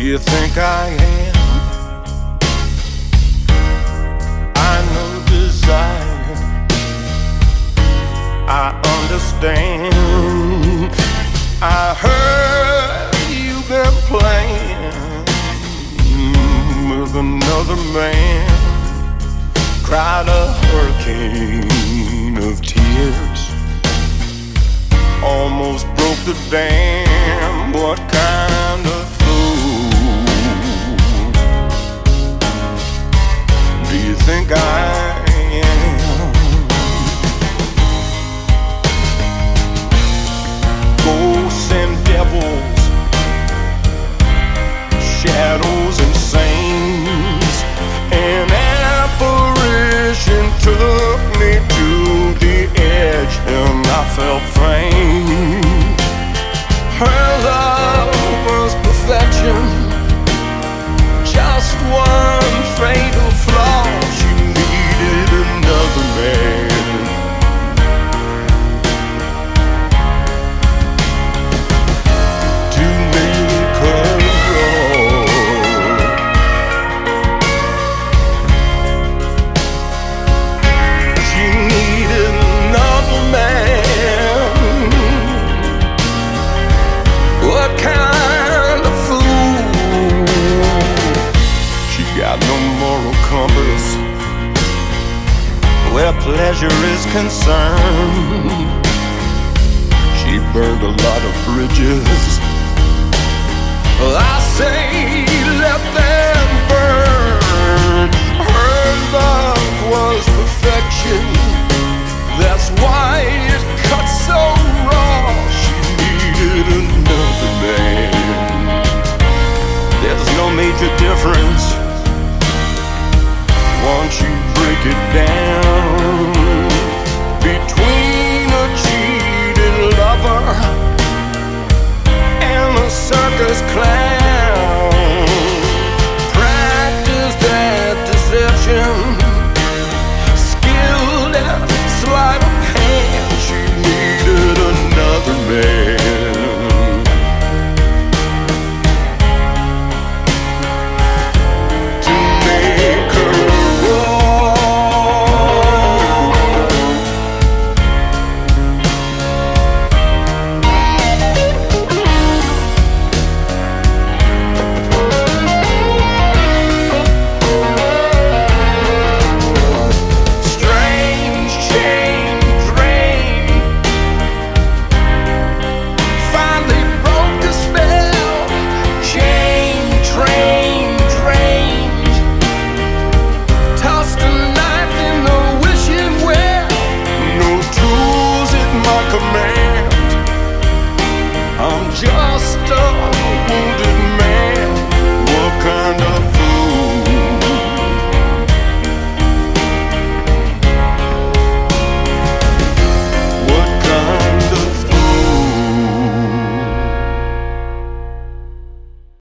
you think I am? I know desire. I understand. I heard you've been playing with another man. Cried a hurricane of tears. Almost broke the dam. Got no moral compass where pleasure is concerned. She burned a lot of bridges. I say, Won't you break it down? Between a cheated lover and a circus clown.